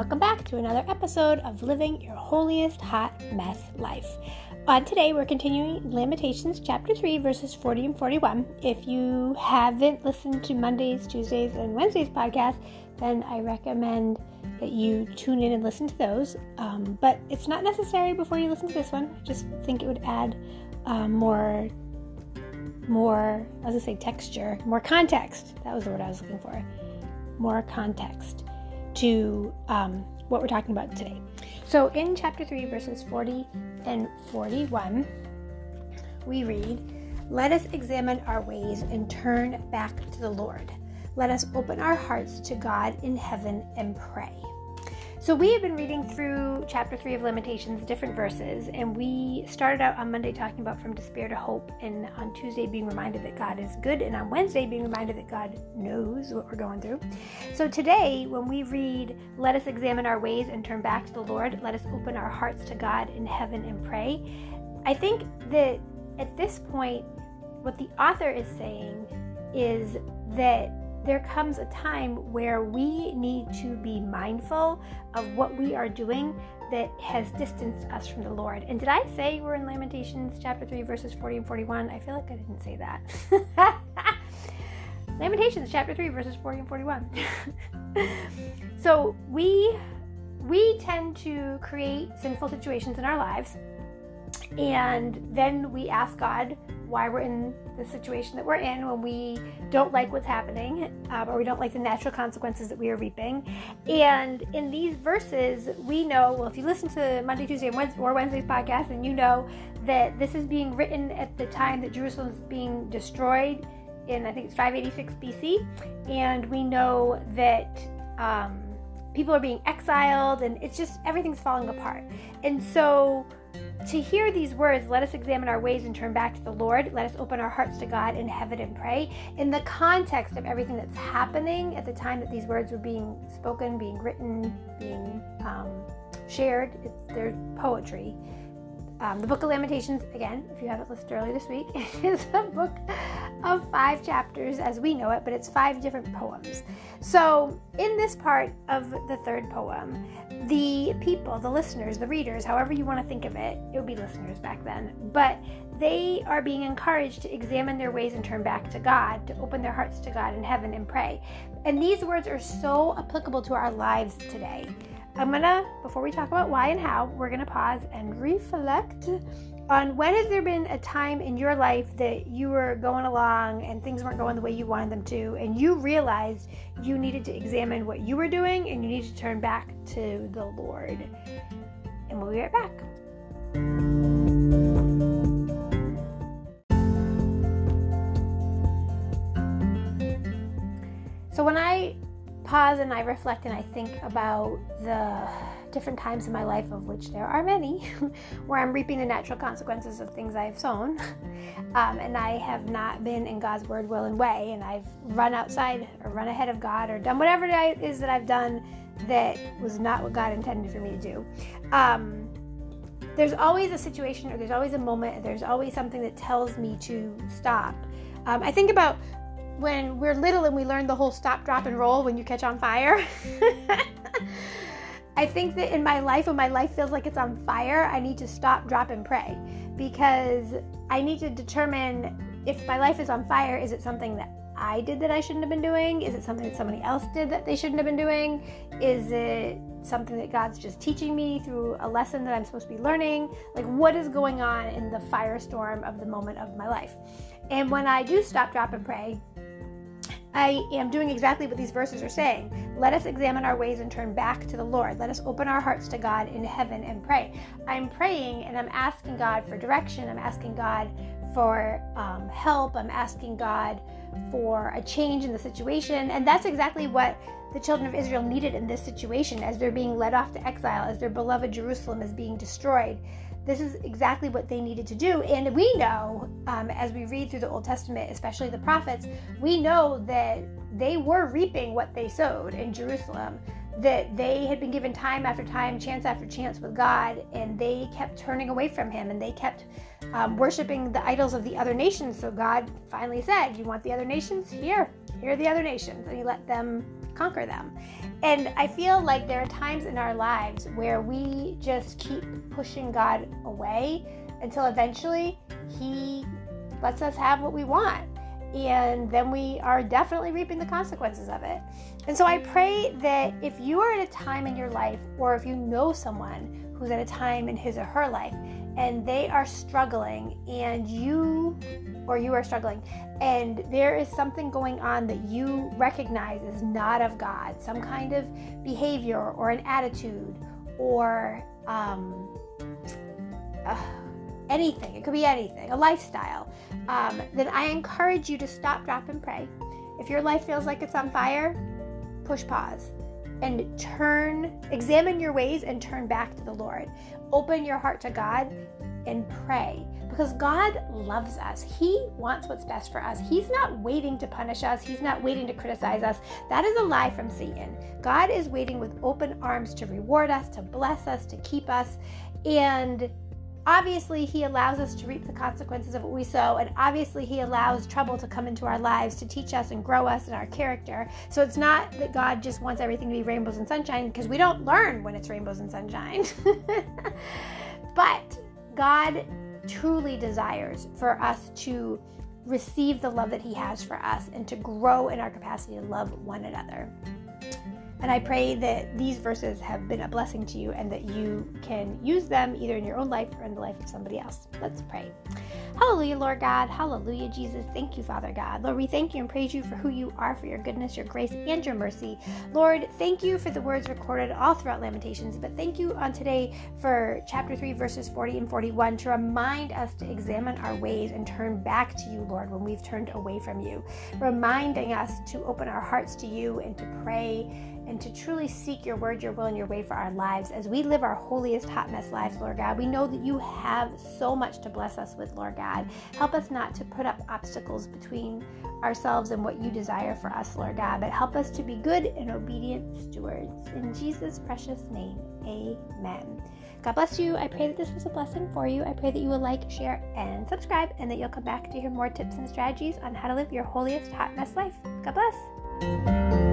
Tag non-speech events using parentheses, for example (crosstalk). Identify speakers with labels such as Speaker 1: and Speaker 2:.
Speaker 1: welcome back to another episode of Living Your Holiest Hot Mess Life. On today, we're continuing Lamentations chapter 3, verses 40 and 41. If you haven't listened to Mondays, Tuesdays, and Wednesdays podcast, then I recommend that you tune in and listen to those. Um, but it's not necessary before you listen to this one. I just think it would add um, more, more, I say, texture, more context. That was the word I was looking for. More context to um, what we're talking about today. So in chapter 3, verses 40 and 41, we read, Let us examine our ways and turn back to the Lord. Let us open our hearts to God in heaven and pray. So, we have been reading through chapter 3 of Lamentations, different verses, and we started out on Monday talking about from despair to hope, and on Tuesday being reminded that God is good, and on Wednesday being reminded that God knows what we're going through. So, today, when we read, Let us examine our ways and turn back to the Lord, let us open our hearts to God in heaven and pray, I think that at this point, what the author is saying is that there comes a time where we need to be mindful of what we are doing that has distanced us from the Lord. And did I say we're in Lamentations chapter 3, verses 40 and 41? I feel like I didn't say that. (laughs) Lamentations chapter 3, verses 40 and 41. (laughs) so we we tend to create sinful situations in our lives and then we ask God why we're in the situation that we're in when we don't like what's happening um, or we don't like the natural consequences that we are reaping. And in these verses, we know well, if you listen to Monday, Tuesday, and or Wednesday's podcast, then you know that this is being written at the time that Jerusalem is being destroyed in, I think it's 586 BC. And we know that. Um, people are being exiled and it's just everything's falling apart. And so to hear these words, let us examine our ways and turn back to the Lord. Let us open our hearts to God in heaven and pray. In the context of everything that's happening at the time that these words were being spoken, being written, being um, shared, it's, there's poetry. Um, the Book of Lamentations, again, if you haven't listened earlier this week, (laughs) is a book of five chapters as we know it, but it's five different poems. So, in this part of the third poem, the people, the listeners, the readers, however you want to think of it, it would be listeners back then, but they are being encouraged to examine their ways and turn back to God, to open their hearts to God in heaven and pray. And these words are so applicable to our lives today. I'm gonna, before we talk about why and how, we're gonna pause and reflect on when has there been a time in your life that you were going along and things weren't going the way you wanted them to, and you realized you needed to examine what you were doing and you needed to turn back to the Lord. And we'll be right back. So when I pause and I reflect and I think about the different times in my life, of which there are many, (laughs) where I'm reaping the natural consequences of things I have sown. (laughs) Um, and I have not been in God's word, will, and way. And I've run outside or run ahead of God or done whatever it is that I've done that was not what God intended for me to do. Um, there's always a situation or there's always a moment, there's always something that tells me to stop. Um, I think about when we're little and we learn the whole stop, drop, and roll when you catch on fire. (laughs) I think that in my life, when my life feels like it's on fire, I need to stop, drop, and pray because I need to determine if my life is on fire, is it something that I did that I shouldn't have been doing? Is it something that somebody else did that they shouldn't have been doing? Is it something that God's just teaching me through a lesson that I'm supposed to be learning? Like, what is going on in the firestorm of the moment of my life? And when I do stop, drop, and pray, I am doing exactly what these verses are saying. Let us examine our ways and turn back to the Lord. Let us open our hearts to God in heaven and pray. I'm praying and I'm asking God for direction. I'm asking God for um, help. I'm asking God for a change in the situation. And that's exactly what the children of Israel needed in this situation as they're being led off to exile, as their beloved Jerusalem is being destroyed this is exactly what they needed to do. And we know, um, as we read through the Old Testament, especially the prophets, we know that they were reaping what they sowed in Jerusalem. That they had been given time after time, chance after chance with God, and they kept turning away from Him and they kept um, worshiping the idols of the other nations. So God finally said, You want the other nations? Here, here are the other nations. And He let them conquer them. And I feel like there are times in our lives where we just keep pushing God away until eventually He lets us have what we want. And then we are definitely reaping the consequences of it. And so I pray that if you are at a time in your life, or if you know someone who's at a time in his or her life, and they are struggling, and you or you are struggling, and there is something going on that you recognize is not of God, some kind of behavior or an attitude or um, uh, anything, it could be anything, a lifestyle, um, then I encourage you to stop, drop, and pray. If your life feels like it's on fire, push pause and turn, examine your ways and turn back to the Lord. Open your heart to God and pray because God loves us. He wants what's best for us. He's not waiting to punish us, He's not waiting to criticize us. That is a lie from Satan. God is waiting with open arms to reward us, to bless us, to keep us. And obviously he allows us to reap the consequences of what we sow and obviously he allows trouble to come into our lives to teach us and grow us in our character so it's not that god just wants everything to be rainbows and sunshine because we don't learn when it's rainbows and sunshine (laughs) but god truly desires for us to receive the love that he has for us and to grow in our capacity to love one another and I pray that these verses have been a blessing to you and that you can use them either in your own life or in the life of somebody else. Let's pray. Hallelujah, Lord God. Hallelujah, Jesus. Thank you, Father God. Lord, we thank you and praise you for who you are, for your goodness, your grace, and your mercy. Lord, thank you for the words recorded all throughout Lamentations, but thank you on today for chapter 3, verses 40 and 41 to remind us to examine our ways and turn back to you, Lord, when we've turned away from you. Reminding us to open our hearts to you and to pray and to truly seek your word, your will, and your way for our lives as we live our holiest hot mess lives, Lord God. We know that you have so much to bless us with, Lord God. Help us not to put up obstacles between ourselves and what you desire for us, Lord God, but help us to be good and obedient stewards. In Jesus' precious name, amen. God bless you. I pray that this was a blessing for you. I pray that you will like, share, and subscribe, and that you'll come back to hear more tips and strategies on how to live your holiest hot mess life. God bless.